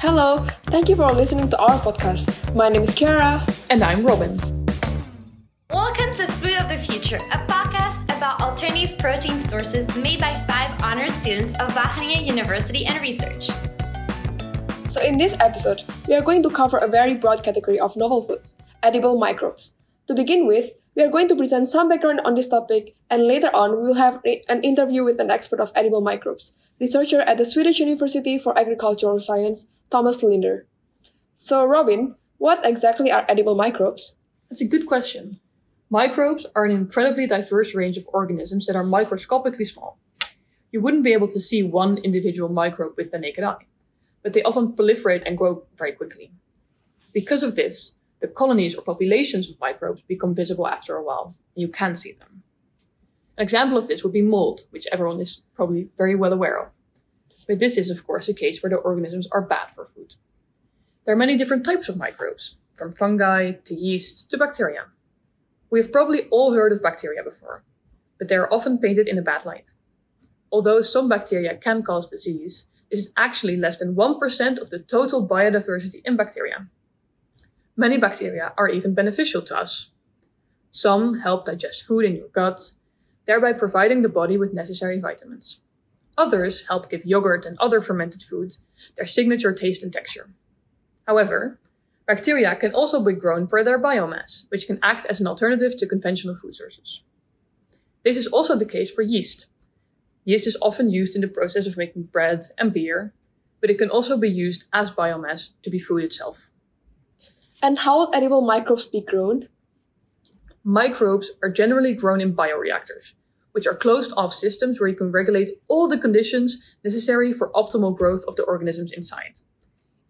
Hello, thank you for listening to our podcast. My name is Kiara. And I'm Robin. Welcome to Food of the Future, a podcast about alternative protein sources made by five honors students of Wageningen University and Research. So, in this episode, we are going to cover a very broad category of novel foods edible microbes. To begin with, we are going to present some background on this topic, and later on, we will have an interview with an expert of edible microbes, researcher at the Swedish University for Agricultural Science, Tomas Linder. So, Robin, what exactly are edible microbes? That's a good question. Microbes are an incredibly diverse range of organisms that are microscopically small. You wouldn't be able to see one individual microbe with the naked eye, but they often proliferate and grow very quickly. Because of this, the colonies or populations of microbes become visible after a while, and you can see them. An example of this would be mold, which everyone is probably very well aware of. But this is, of course, a case where the organisms are bad for food. There are many different types of microbes, from fungi to yeast to bacteria. We have probably all heard of bacteria before, but they are often painted in a bad light. Although some bacteria can cause disease, this is actually less than 1% of the total biodiversity in bacteria. Many bacteria are even beneficial to us. Some help digest food in your gut, thereby providing the body with necessary vitamins. Others help give yogurt and other fermented foods their signature taste and texture. However, bacteria can also be grown for their biomass, which can act as an alternative to conventional food sources. This is also the case for yeast. Yeast is often used in the process of making bread and beer, but it can also be used as biomass to be food itself. And how would edible microbes be grown? Microbes are generally grown in bioreactors, which are closed off systems where you can regulate all the conditions necessary for optimal growth of the organisms inside.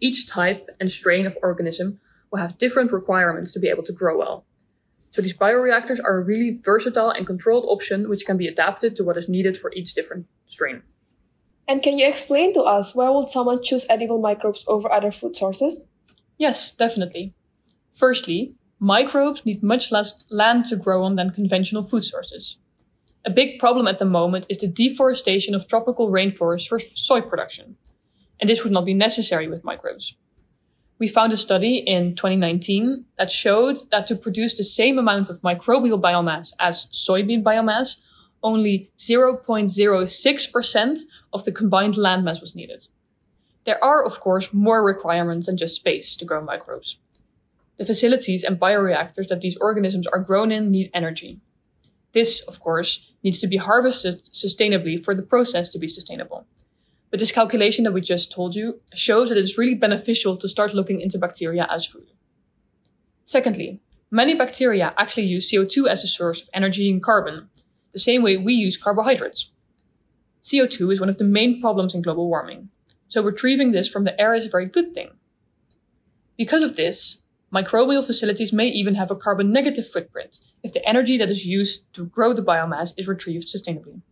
Each type and strain of organism will have different requirements to be able to grow well. So these bioreactors are a really versatile and controlled option which can be adapted to what is needed for each different strain. And can you explain to us why would someone choose edible microbes over other food sources? Yes, definitely. Firstly, microbes need much less land to grow on than conventional food sources. A big problem at the moment is the deforestation of tropical rainforests for soy production, and this would not be necessary with microbes. We found a study in 2019 that showed that to produce the same amount of microbial biomass as soybean biomass, only 0.06% of the combined landmass was needed. There are, of course, more requirements than just space to grow microbes. The facilities and bioreactors that these organisms are grown in need energy. This, of course, needs to be harvested sustainably for the process to be sustainable. But this calculation that we just told you shows that it is really beneficial to start looking into bacteria as food. Secondly, many bacteria actually use CO2 as a source of energy and carbon, the same way we use carbohydrates. CO2 is one of the main problems in global warming, so retrieving this from the air is a very good thing. Because of this, Microbial facilities may even have a carbon negative footprint if the energy that is used to grow the biomass is retrieved sustainably.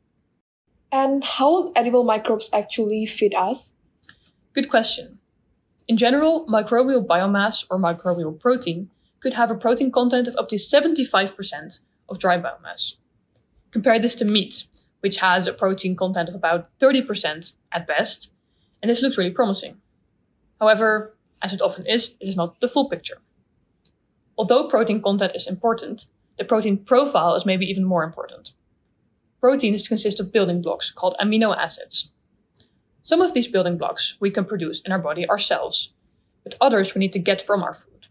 And how would edible microbes actually feed us? Good question. In general, microbial biomass or microbial protein could have a protein content of up to 75% of dry biomass. Compare this to meat, which has a protein content of about 30% at best, and this looks really promising. However, as it often is, this is not the full picture. Although protein content is important, the protein profile is maybe even more important. Proteins consist of building blocks called amino acids. Some of these building blocks we can produce in our body ourselves, but others we need to get from our food.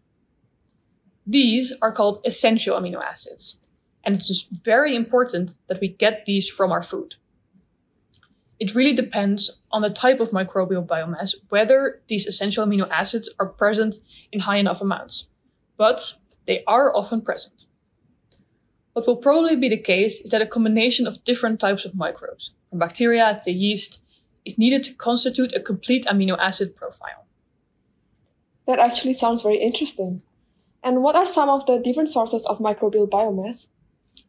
These are called essential amino acids, and it's just very important that we get these from our food. It really depends on the type of microbial biomass whether these essential amino acids are present in high enough amounts but they are often present. What will probably be the case is that a combination of different types of microbes, from bacteria to yeast, is needed to constitute a complete amino acid profile. That actually sounds very interesting. And what are some of the different sources of microbial biomass?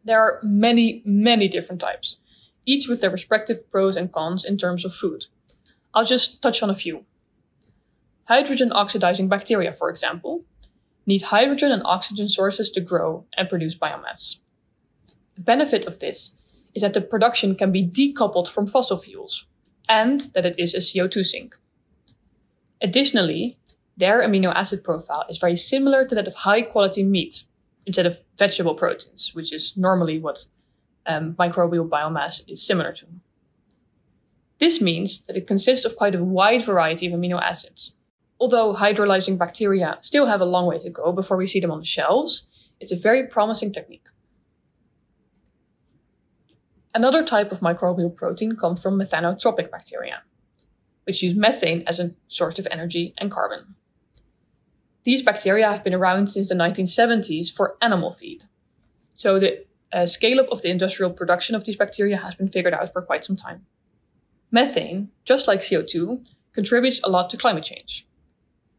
There are many, many different types, each with their respective pros and cons in terms of food. I'll just touch on a few. Hydrogen oxidizing bacteria, for example, need hydrogen and oxygen sources to grow and produce biomass. The benefit of this is that the production can be decoupled from fossil fuels and that it is a CO2 sink. Additionally, their amino acid profile is very similar to that of high quality meat instead of vegetable proteins, which is normally what um, microbial biomass is similar to. This means that it consists of quite a wide variety of amino acids. Although hydrolyzing bacteria still have a long way to go before we see them on the shelves, it's a very promising technique. Another type of microbial protein comes from methanotrophic bacteria, which use methane as a source of energy and carbon. These bacteria have been around since the 1970s for animal feed. So the uh, scale up of the industrial production of these bacteria has been figured out for quite some time. Methane, just like CO2, contributes a lot to climate change.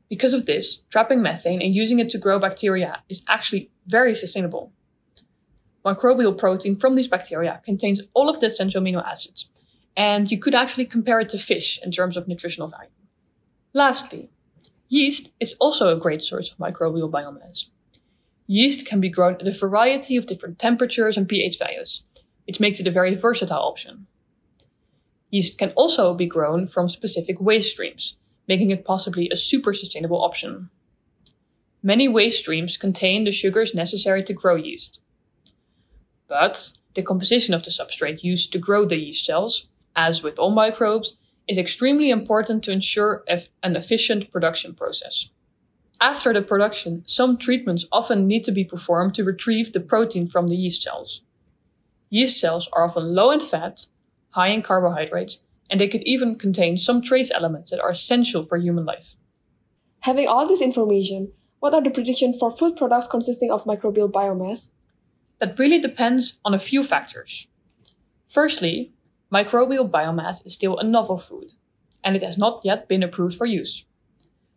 Because of this, trapping methane and using it to grow bacteria is actually very sustainable. Microbial protein from these bacteria contains all of the essential amino acids, and you could actually compare it to fish in terms of nutritional value. Lastly, yeast is also a great source of microbial biomass. Yeast can be grown at a variety of different temperatures and pH values, which makes it a very versatile option. Yeast can also be grown from specific waste streams, making it possibly a super sustainable option. Many waste streams contain the sugars necessary to grow yeast. But the composition of the substrate used to grow the yeast cells, as with all microbes, is extremely important to ensure an efficient production process. After the production, some treatments often need to be performed to retrieve the protein from the yeast cells. Yeast cells are often low in fat high in carbohydrates, and they could even contain some trace elements that are essential for human life. Having all this information, what are the predictions for food products consisting of microbial biomass? That really depends on a few factors. Firstly, microbial biomass is still a novel food, and it has not yet been approved for use.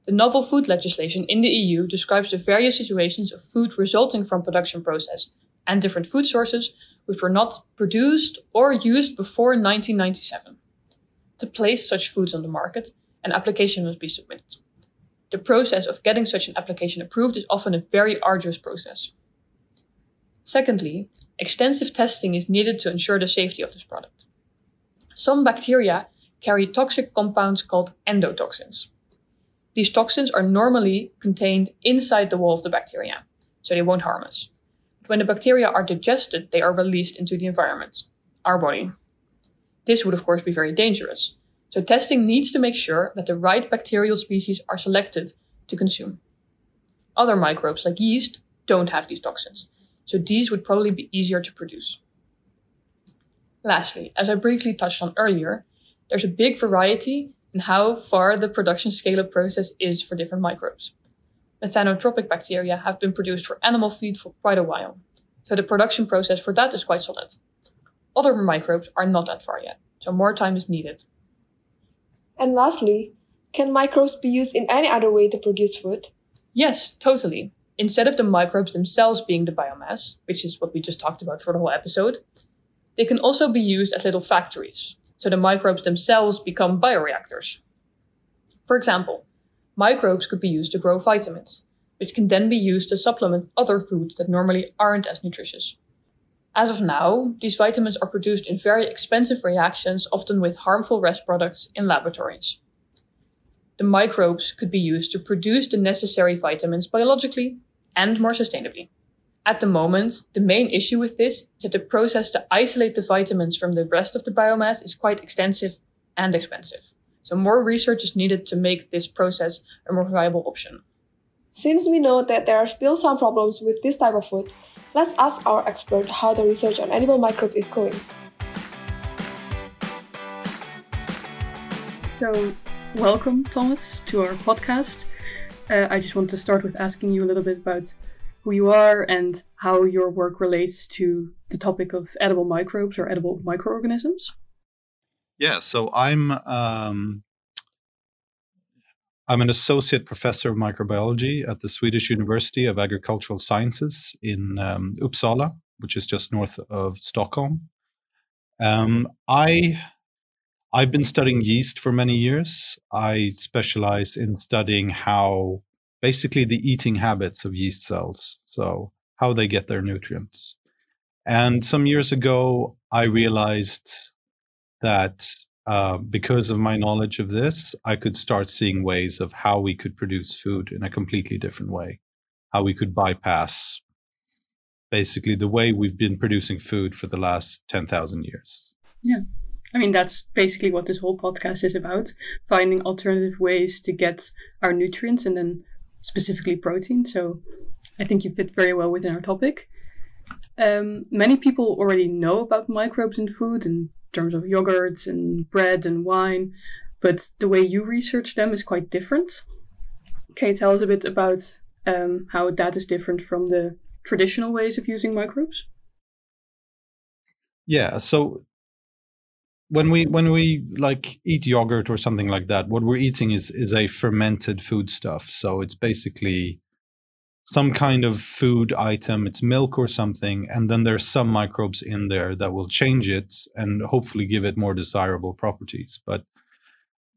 The novel food legislation in the EU describes the various situations of food resulting from production process and different food sources which were not produced or used before 1997. To place such foods on the market, an application must be submitted. The process of getting such an application approved is often a very arduous process. Secondly, extensive testing is needed to ensure the safety of this product. Some bacteria carry toxic compounds called endotoxins. These toxins are normally contained inside the wall of the bacteria, so they won't harm us. But when the bacteria are digested, they are released into the environment, our body. This would, of course, be very dangerous. So, testing needs to make sure that the right bacterial species are selected to consume. Other microbes, like yeast, don't have these toxins, so these would probably be easier to produce. Lastly, as I briefly touched on earlier, there's a big variety in how far the production scale up process is for different microbes methanotrophic bacteria have been produced for animal feed for quite a while, so the production process for that is quite solid. Other microbes are not that far yet, so more time is needed. And lastly, can microbes be used in any other way to produce food? Yes, totally. Instead of the microbes themselves being the biomass, which is what we just talked about for the whole episode, they can also be used as little factories, so the microbes themselves become bioreactors. For example, Microbes could be used to grow vitamins, which can then be used to supplement other foods that normally aren't as nutritious. As of now, these vitamins are produced in very expensive reactions, often with harmful rest products in laboratories. The microbes could be used to produce the necessary vitamins biologically and more sustainably. At the moment, the main issue with this is that the process to isolate the vitamins from the rest of the biomass is quite extensive and expensive. So more research is needed to make this process a more viable option. Since we know that there are still some problems with this type of food, let's ask our expert how the research on edible microbes is going. So, welcome, Tomas, to our podcast. Uh, I just want to start with asking you a little bit about who you are and how your work relates to the topic of edible microbes or edible microorganisms. Yeah, so I'm um, I'm an associate professor of microbiology at the Swedish University of Agricultural Sciences in um, Uppsala, which is just north of Stockholm. Um, I I've been studying yeast for many years. I specialize in studying how basically the eating habits of yeast cells, so how they get their nutrients. And some years ago, I realized that uh, because of my knowledge of this, I could start seeing ways of how we could produce food in a completely different way, how we could bypass basically the way we've been producing food for the last 10,000 years. Yeah. I mean, that's basically what this whole podcast is about finding alternative ways to get our nutrients and then specifically protein. So I think you fit very well within our topic. Um, many people already know about microbes in food in terms of yogurts and bread and wine, but the way you research them is quite different. Can you tell us a bit about um, how that is different from the traditional ways of using microbes? Yeah, so when we when we like eat yogurt or something like that, what we're eating is is a fermented foodstuff. So it's basically some kind of food item, it's milk or something, and then there's some microbes in there that will change it and hopefully give it more desirable properties. But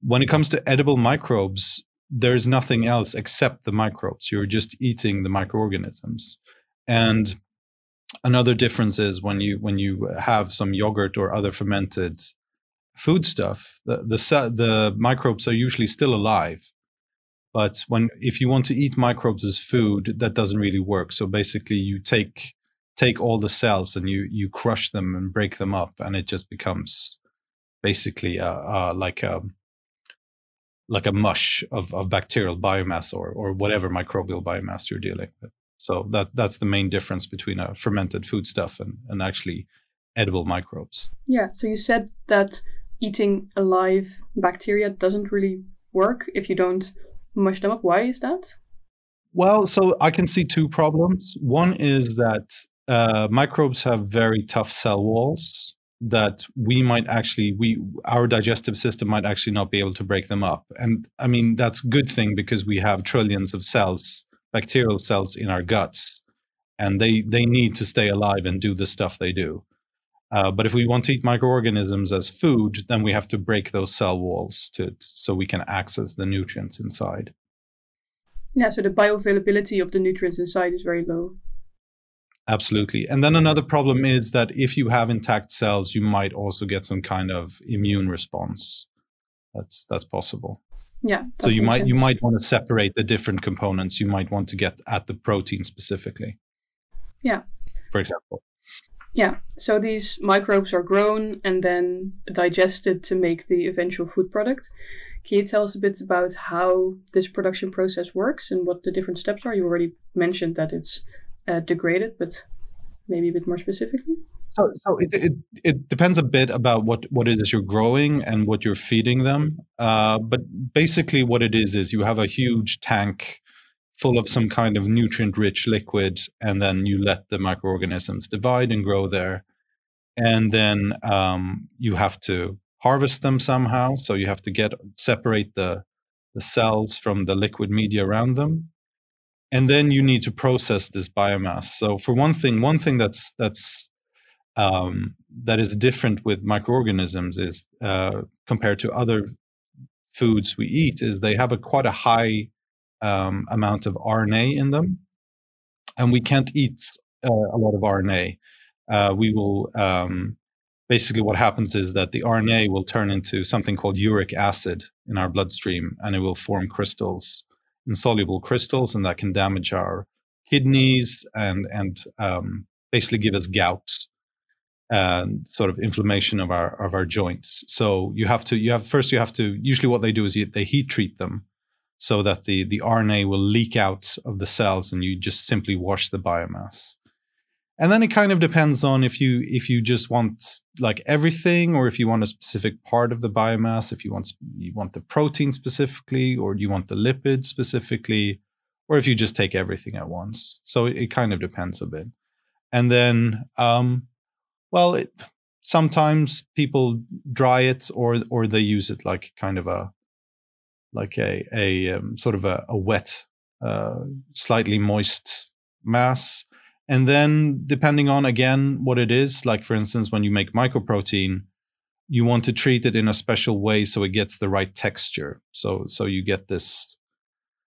when it comes to edible microbes, there's nothing else except the microbes. You're just eating the microorganisms. And another difference is when you when you have some yogurt or other fermented foodstuff, the, the, the microbes are usually still alive. But when if you want to eat microbes as food, that doesn't really work. So basically, you take take all the cells and you you crush them and break them up, and it just becomes basically uh, uh, like a like a mush of, of bacterial biomass or or whatever microbial biomass you're dealing with. So that that's the main difference between a fermented foodstuff and, and actually edible microbes. Yeah. So you said that eating alive bacteria doesn't really work if you don't up. Why is that? Well, so I can see two problems. One is that uh, microbes have very tough cell walls that we might actually we our digestive system might actually not be able to break them up and i mean that's a good thing because we have trillions of cells bacterial cells in our guts and they they need to stay alive and do the stuff they do uh, but if we want to eat microorganisms as food, then we have to break those cell walls to, so we can access the nutrients inside. Yeah, so the bioavailability of the nutrients inside is very low. Absolutely. And then another problem is that if you have intact cells, you might also get some kind of immune response. That's that's possible. Yeah. So you might sense. you might want to separate the different components. You might want to get at the protein specifically. Yeah. For example. Yeah, so these microbes are grown and then digested to make the eventual food product. Can you tell us a bit about how this production process works and what the different steps are? You already mentioned that it's uh, degraded, but maybe a bit more specifically. So, so it, it, it depends a bit about what, what it is you're growing and what you're feeding them. Uh, but basically, what it is is you have a huge tank full of some kind of nutrient rich liquid and then you let the microorganisms divide and grow there and then um, you have to harvest them somehow so you have to get separate the the cells from the liquid media around them. And then you need to process this biomass. So for one thing one thing that's that's um, that is different with microorganisms is uh, compared to other foods we eat is they have a quite a high um, amount of RNA in them, and we can't eat uh, a lot of RNA. Uh, we will um, basically what happens is that the RNA will turn into something called uric acid in our bloodstream, and it will form crystals, insoluble crystals, and that can damage our kidneys and and um, basically give us gout and sort of inflammation of our of our joints. So you have to you have first you have to usually what they do is you, they heat treat them so that the, the RNA will leak out of the cells and you just simply wash the biomass. And then it kind of depends on if you if you just want like everything or if you want a specific part of the biomass, if you want you want the protein specifically or do you want the lipid specifically or if you just take everything at once. So it, it kind of depends a bit. And then um well it, sometimes people dry it or or they use it like kind of a like a, a um, sort of a, a wet, uh, slightly moist mass. And then, depending on again what it is, like for instance, when you make mycoprotein, you want to treat it in a special way so it gets the right texture. So, so you get this,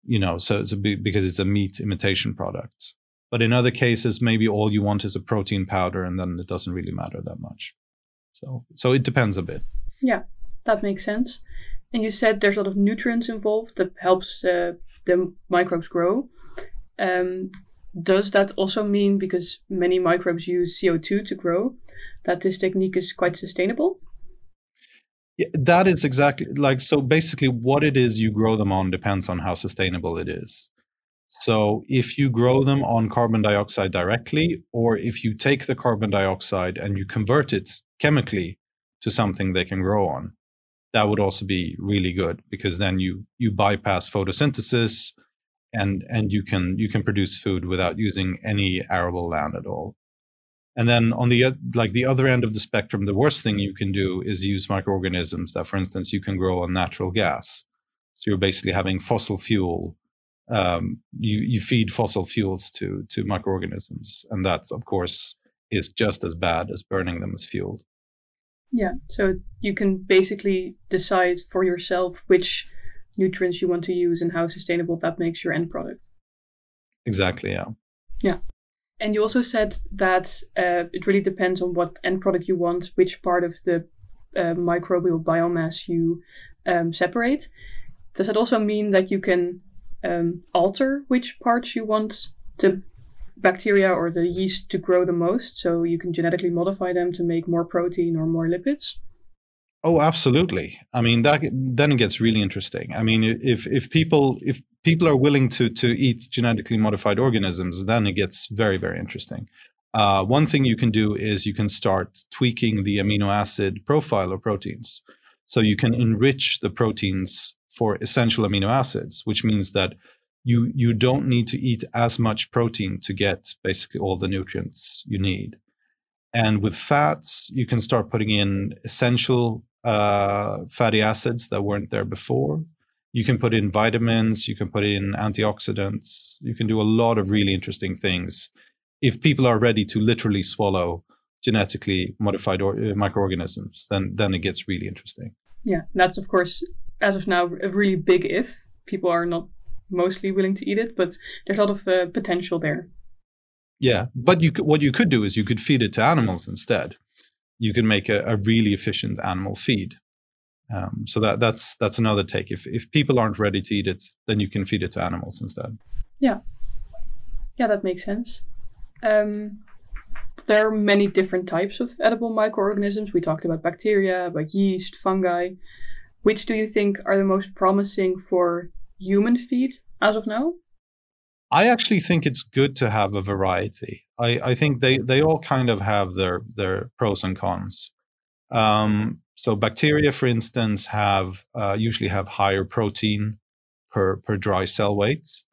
you know, so it's a because it's a meat imitation product. But in other cases, maybe all you want is a protein powder, and then it doesn't really matter that much. So, so it depends a bit. Yeah. that makes sense. And you said there's a lot of nutrients involved that helps uh, the microbes grow. Um, does that also mean because many microbes use CO2 to grow that this technique is quite sustainable? Yeah, that is exactly like so basically what it is you grow them on depends on how sustainable it is. So if you grow them on carbon dioxide directly or if you take the carbon dioxide and you convert it chemically to something they can grow on, that would also be really good because then you you bypass photosynthesis and and you can you can produce food without using any arable land at all. And then on the like the other end of the spectrum the worst thing you can do is use microorganisms that for instance you can grow on natural gas. So you're basically having fossil fuel um, you you feed fossil fuels to to microorganisms and that of course is just as bad as burning them as fuel. Yeah so you can basically decide for yourself which nutrients you want to use and how sustainable that makes your end product. Exactly, yeah. Yeah. And you also said that uh, it really depends on what end product you want, which part of the uh, microbial biomass you um, separate. Does that also mean that you can um, alter which parts you want the bacteria or the yeast to grow the most? So you can genetically modify them to make more protein or more lipids? Oh, absolutely. I mean, that then it gets really interesting. I mean, if if people if people are willing to to eat genetically modified organisms, then it gets very very interesting. Uh, one thing you can do is you can start tweaking the amino acid profile of proteins. So you can enrich the proteins for essential amino acids, which means that you you don't need to eat as much protein to get basically all the nutrients you need. And with fats, you can start putting in essential uh, fatty acids that weren't there before. You can put in vitamins, you can put in antioxidants, you can do a lot of really interesting things if people are ready to literally swallow genetically modified or, uh, microorganisms, then then it gets really interesting. Yeah, that's of course as of now a really big if. People are not mostly willing to eat it, but there's a lot of uh, potential there. Yeah, but you could, what you could do is you could feed it to animals instead you can make a, a really efficient animal feed. Um, so that that's that's another take. If if people aren't ready to eat it, then you can feed it to animals instead. Yeah, yeah, that makes sense. Um, there are many different types of edible microorganisms. We talked about bacteria, about yeast, fungi. Which do you think are the most promising for human feed as of now? I actually think it's good to have a variety. I, I think they, they all kind of have their their pros and cons. Um, so bacteria, for instance, have uh, usually have higher protein per per dry cell weights.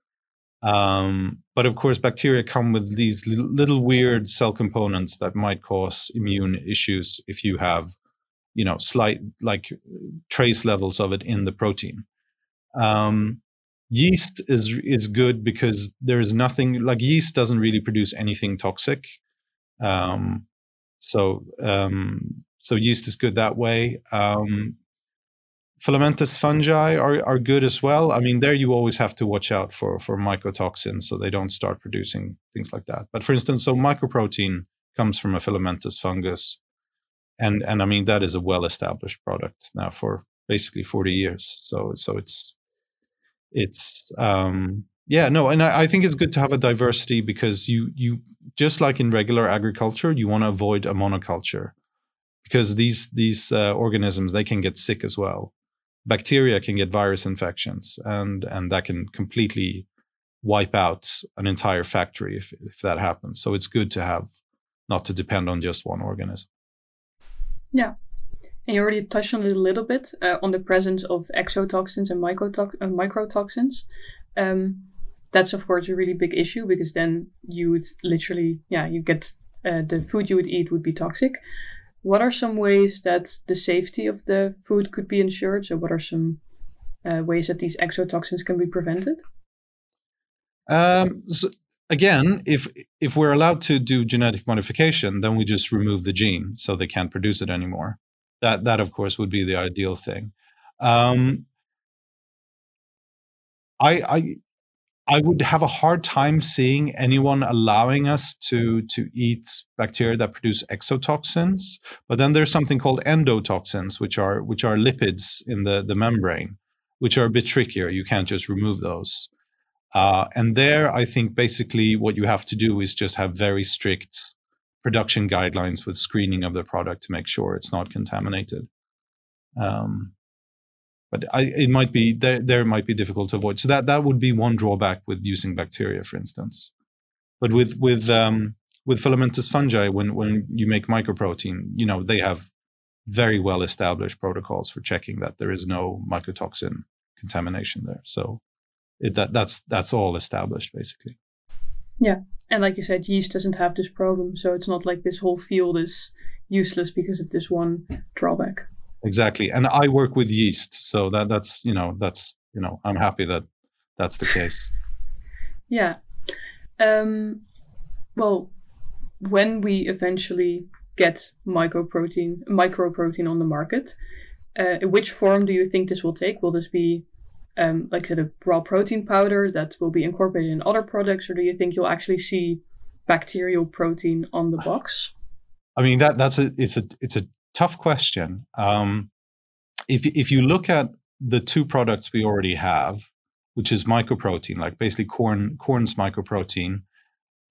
Um, but of course, bacteria come with these little, little, weird cell components that might cause immune issues if you have, you know, slight like trace levels of it in the protein. Um, yeast is is good because there is nothing like yeast doesn't really produce anything toxic um, so um, so yeast is good that way. Um, filamentous fungi are, are good as well. I mean there you always have to watch out for for mycotoxins so they don't start producing things like that. But for instance so mycoprotein comes from a filamentous fungus and and i mean that is a well established product now for basically 40 years. So so it's it's um, yeah no and I, I, think it's good to have a diversity because you you just like in regular agriculture you want to avoid a monoculture because these these uh, organisms they can get sick as well. Bacteria can get virus infections and and that can completely wipe out an entire factory if if that happens. So it's good to have not to depend on just one organism. Yeah and you already touched on it a little bit uh, on the presence of exotoxins and mycotox- uh, microtoxins. Um, that's of course a really big issue because then you would literally, yeah, you get uh, the food you would eat would be toxic. What are some ways that the safety of the food could be ensured? So, what are some uh, ways that these exotoxins can be prevented? Um, so again, if if we're allowed to do genetic modification, then we just remove the gene so they can't produce it anymore. That that of course would be the ideal thing. Um, I, I I would have a hard time seeing anyone allowing us to to eat bacteria that produce exotoxins. But then there's something called endotoxins, which are which are lipids in the the membrane, which are a bit trickier. You can't just remove those. Uh, and there, I think basically what you have to do is just have very strict production guidelines with screening of the product to make sure it's not contaminated. Um, but I, it might be there. There might be difficult to avoid. So that that would be one drawback with using bacteria, for instance. But with with um, with filamentous fungi, when when you make mycoprotein, you know they have very well established protocols for checking that there is no mycotoxin contamination there. So it, that that's that's all established basically. Yeah, and like you said, yeast doesn't have this problem, so it's not like this whole field is useless because of this one drawback. Exactly and i work with yeast so that that's you know that's you know i'm happy that that's the case. Yeah um well when we eventually get mycoprotein microprotein on the market uh, which form do you think this will take? Will this be um, like a raw protein powder that will be incorporated in other products or do you think you'll actually see bacterial protein on the box i mean that that's a it's a it's a tough question. Um, if if you look at the two products we already have, which is mycoprotein, like basically Quorn Quorn's mycoprotein,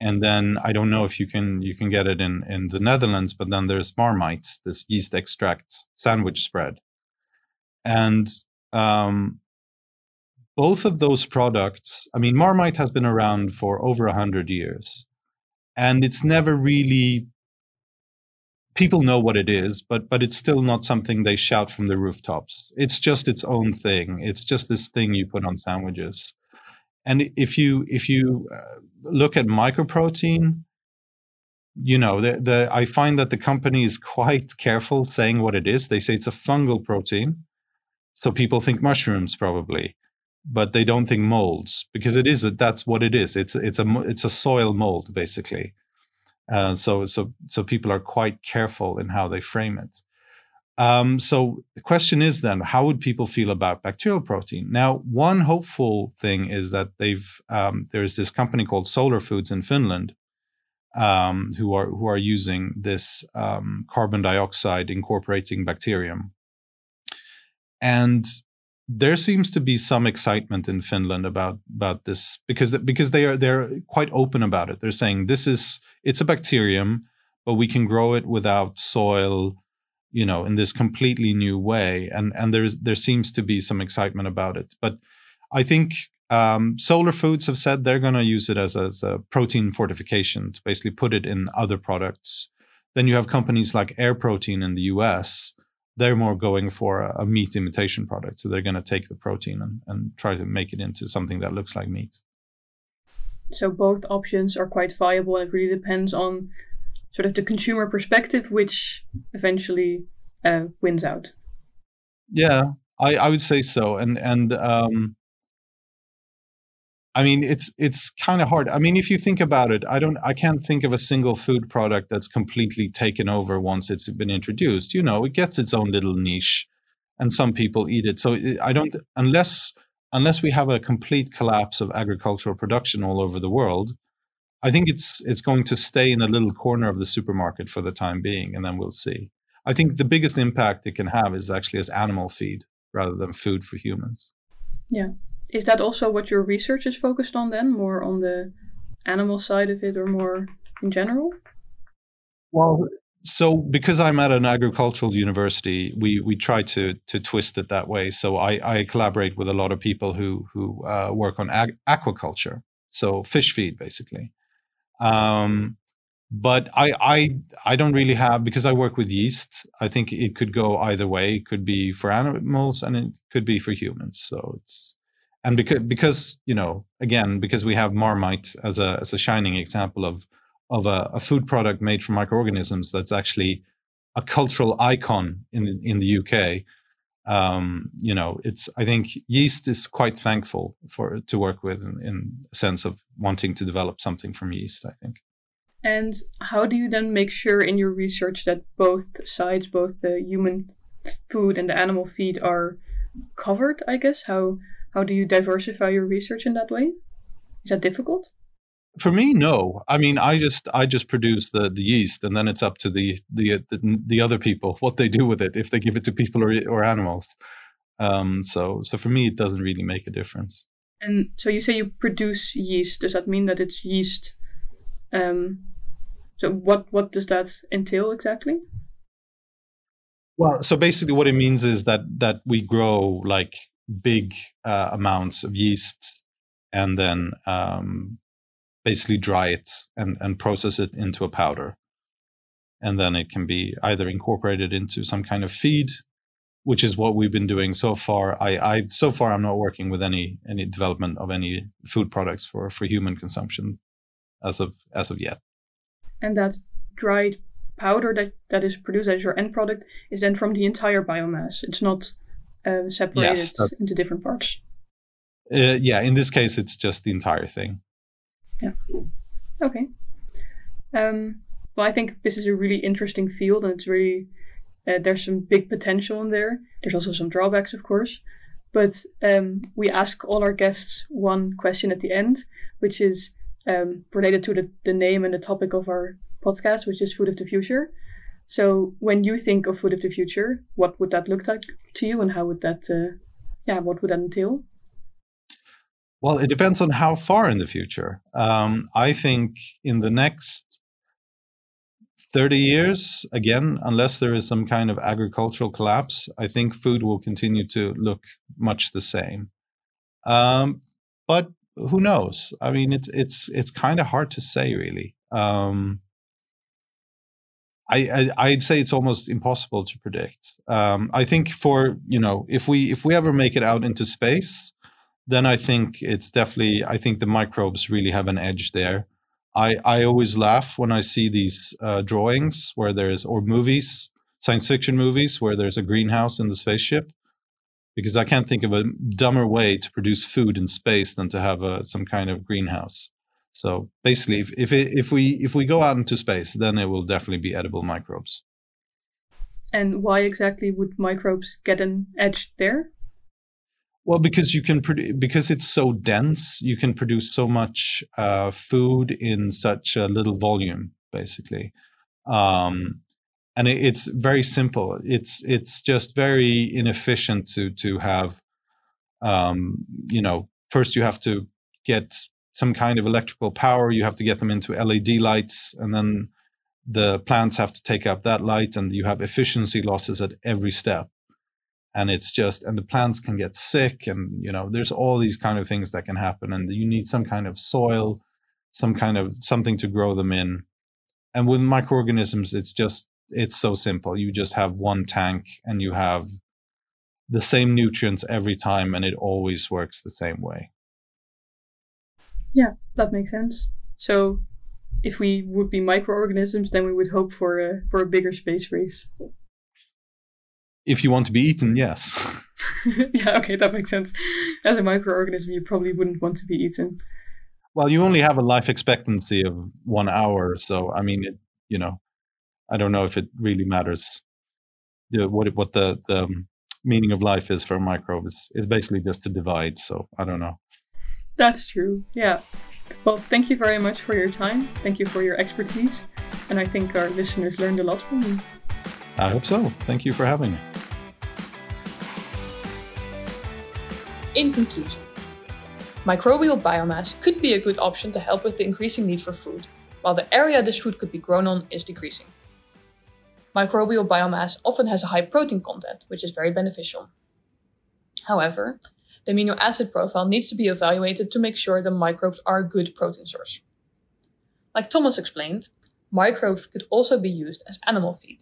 and then I don't know if you can you can get it in in the Netherlands, but then there's Marmite, this yeast extract sandwich spread, and um, both of those products. I mean, Marmite has been around for over a hundred years, and it's never really people know what it is, but but it's still not something they shout from the rooftops. It's just its own thing. It's just this thing you put on sandwiches. And if you if you uh, look at mycoprotein you know the, the I find that the company is quite careful saying what it is. They say it's a fungal protein, so people think mushrooms probably, but they don't think molds because it is that's what it is. It's it's a it's a soil mold basically. Uh, so so so people are quite careful in how they frame it. Um, so the question is then, how would people feel about bacterial protein? Now, one hopeful thing is that they've um, there's this company called Solar Foods in Finland um, who are who are using this um, carbon dioxide incorporating bacterium, and there seems to be some excitement in Finland about about this because because they are they're quite open about it. They're saying this is it's a bacterium, but we can grow it without soil, you know, in this completely new way. And and there's there seems to be some excitement about it. But I think um, Solar Foods have said they're going to use it as as a protein fortification to basically put it in other products. Then you have companies like Air Protein in the US they're more going for a, a meat imitation product. So they're going to take the protein and, and try to make it into something that looks like meat. So both options are quite viable, and it really depends on sort of the consumer perspective, which eventually uh, wins out. Yeah, I, I would say so, and and um, I mean, it's it's kind of hard. I mean, if you think about it, I don't, I can't think of a single food product that's completely taken over once it's been introduced. You know, it gets its own little niche, and some people eat it. So eh, I don't, unless unless we have a complete collapse of agricultural production all over the world, I think it's it's going to stay in a little corner of the supermarket for the time being, and then we'll see. I think the biggest impact it can have is actually as animal feed rather than food for humans. Yeah is that also what your research is focused on then more on the animal side of it or more in general well so because i'm at an agricultural university we we try to to twist it that way so i i collaborate with a lot of people who who uh, work on ag- aquaculture so fish feed basically um but I, I I don't really have because I work with yeast. I think it could go either way. It could be for animals and it could be for humans. So it's and because because you know again because we have Marmite as a as a shining example of of a, a, food product made from microorganisms that's actually a cultural icon in in the UK. Um, you know, it's I think yeast is quite thankful for to work with in, in sense of wanting to develop something from yeast. I think. And how do you then make sure in your research that both sides, both the human food and the animal feed, are covered? I guess how how do you diversify your research in that way? Is that difficult? For me, no. I mean, I just I just produce the, the yeast, and then it's up to the, the the the other people what they do with it if they give it to people or or animals. Um, so so for me, it doesn't really make a difference. And so you say you produce yeast. Does that mean that it's yeast? Um, so what what does that entail exactly? Well, so basically, what it means is that that we grow like big uh, amounts of yeast, and then um, basically dry it and and process it into a powder, and then it can be either incorporated into some kind of feed, which is what we've been doing so far. I, I so far I'm not working with any any development of any food products for for human consumption as of as of yet. And that dried powder that, that is produced as your end product is then from the entire biomass. It's not uh, separated yes, into different parts. Uh, yeah, in this case, it's just the entire thing. Yeah. Okay. Um, well, I think this is a really interesting field, and it's really uh, there's some big potential in there. There's also some drawbacks, of course. But um, we ask all our guests one question at the end, which is um, related to the, the name and the topic of our podcast, which is Food of the Future. So, when you think of Food of the Future, what would that look like to you, and how would that, uh, yeah, what would that entail? Well, it depends on how far in the future. Um, I think in the next 30 years, again, unless there is some kind of agricultural collapse, I think food will continue to look much the same. Um, but who knows? I mean, it's it's it's kind of hard to say, really. Um, I, I would say it's almost impossible to predict. Um, I think for you know if we if we ever make it out into space, then I think it's definitely I think the microbes really have an edge there. I I always laugh when I see these uh, drawings where there's or movies, science fiction movies where there's a greenhouse in the spaceship, because I can't think of a dumber way to produce food in space than to have a, some kind of greenhouse. So basically, if if, it, if we if we go out into space, then it will definitely be edible microbes. And why exactly would microbes get an edge there? Well, because you can produce because it's so dense, you can produce so much uh, food in such a little volume, basically. Um, and it, it's very simple. It's it's just very inefficient to to have, um, you know, first you have to get some kind of electrical power. You have to get them into LED lights, and then the plants have to take up that light, and you have efficiency losses at every step. And it's just, and the plants can get sick, and you know, there's all these kind of things that can happen, and you need some kind of soil, some kind of something to grow them in. And with microorganisms, it's just, it's so simple. You just have one tank, and you have the same nutrients every time, and it always works the same way. Yeah, that makes sense. So, if we would be microorganisms, then we would hope for a for a bigger space race. If you want to be eaten, yes. yeah, okay, that makes sense. As a microorganism, you probably wouldn't want to be eaten. Well, you only have a life expectancy of one hour, so I mean, it, you know, I don't know if it really matters. What what the the um, meaning of life is for a microbe is is basically just to divide. So I don't know. That's true. Yeah. Well, thank you very much for your time. Thank you for your expertise. And I think our listeners learned a lot from you. I hope so. Thank you for having me. In conclusion, microbial biomass could be a good option to help with the increasing need for food, while the area this food could be grown on is decreasing. Microbial biomass often has a high protein content, which is very beneficial. However, the amino acid profile needs to be evaluated to make sure the microbes are a good protein source. Like Tomas explained, microbes could also be used as animal feed,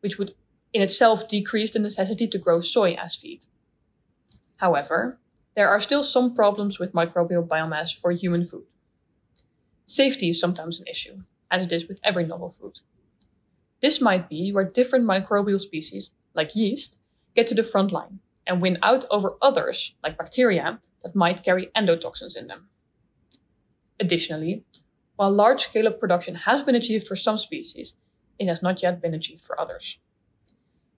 which would in itself decrease the necessity to grow soy as feed. However, there are still some problems with microbial biomass for human food. Safety is sometimes an issue, as it is with every novel food. This might be where different microbial species, like yeast, get to the front line and win out over others, like bacteria, that might carry endotoxins in them. Additionally, while large scale production has been achieved for some species, it has not yet been achieved for others.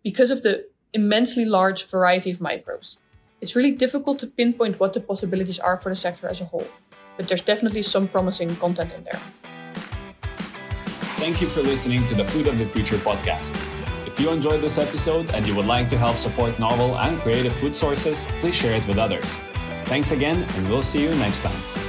Because of the immensely large variety of microbes, it's really difficult to pinpoint what the possibilities are for the sector as a whole, but there's definitely some promising content in there. Thank you for listening to the Food of the Future podcast. If you enjoyed this episode and you would like to help support novel and creative food sources, please share it with others. Thanks again, and we'll see you next time.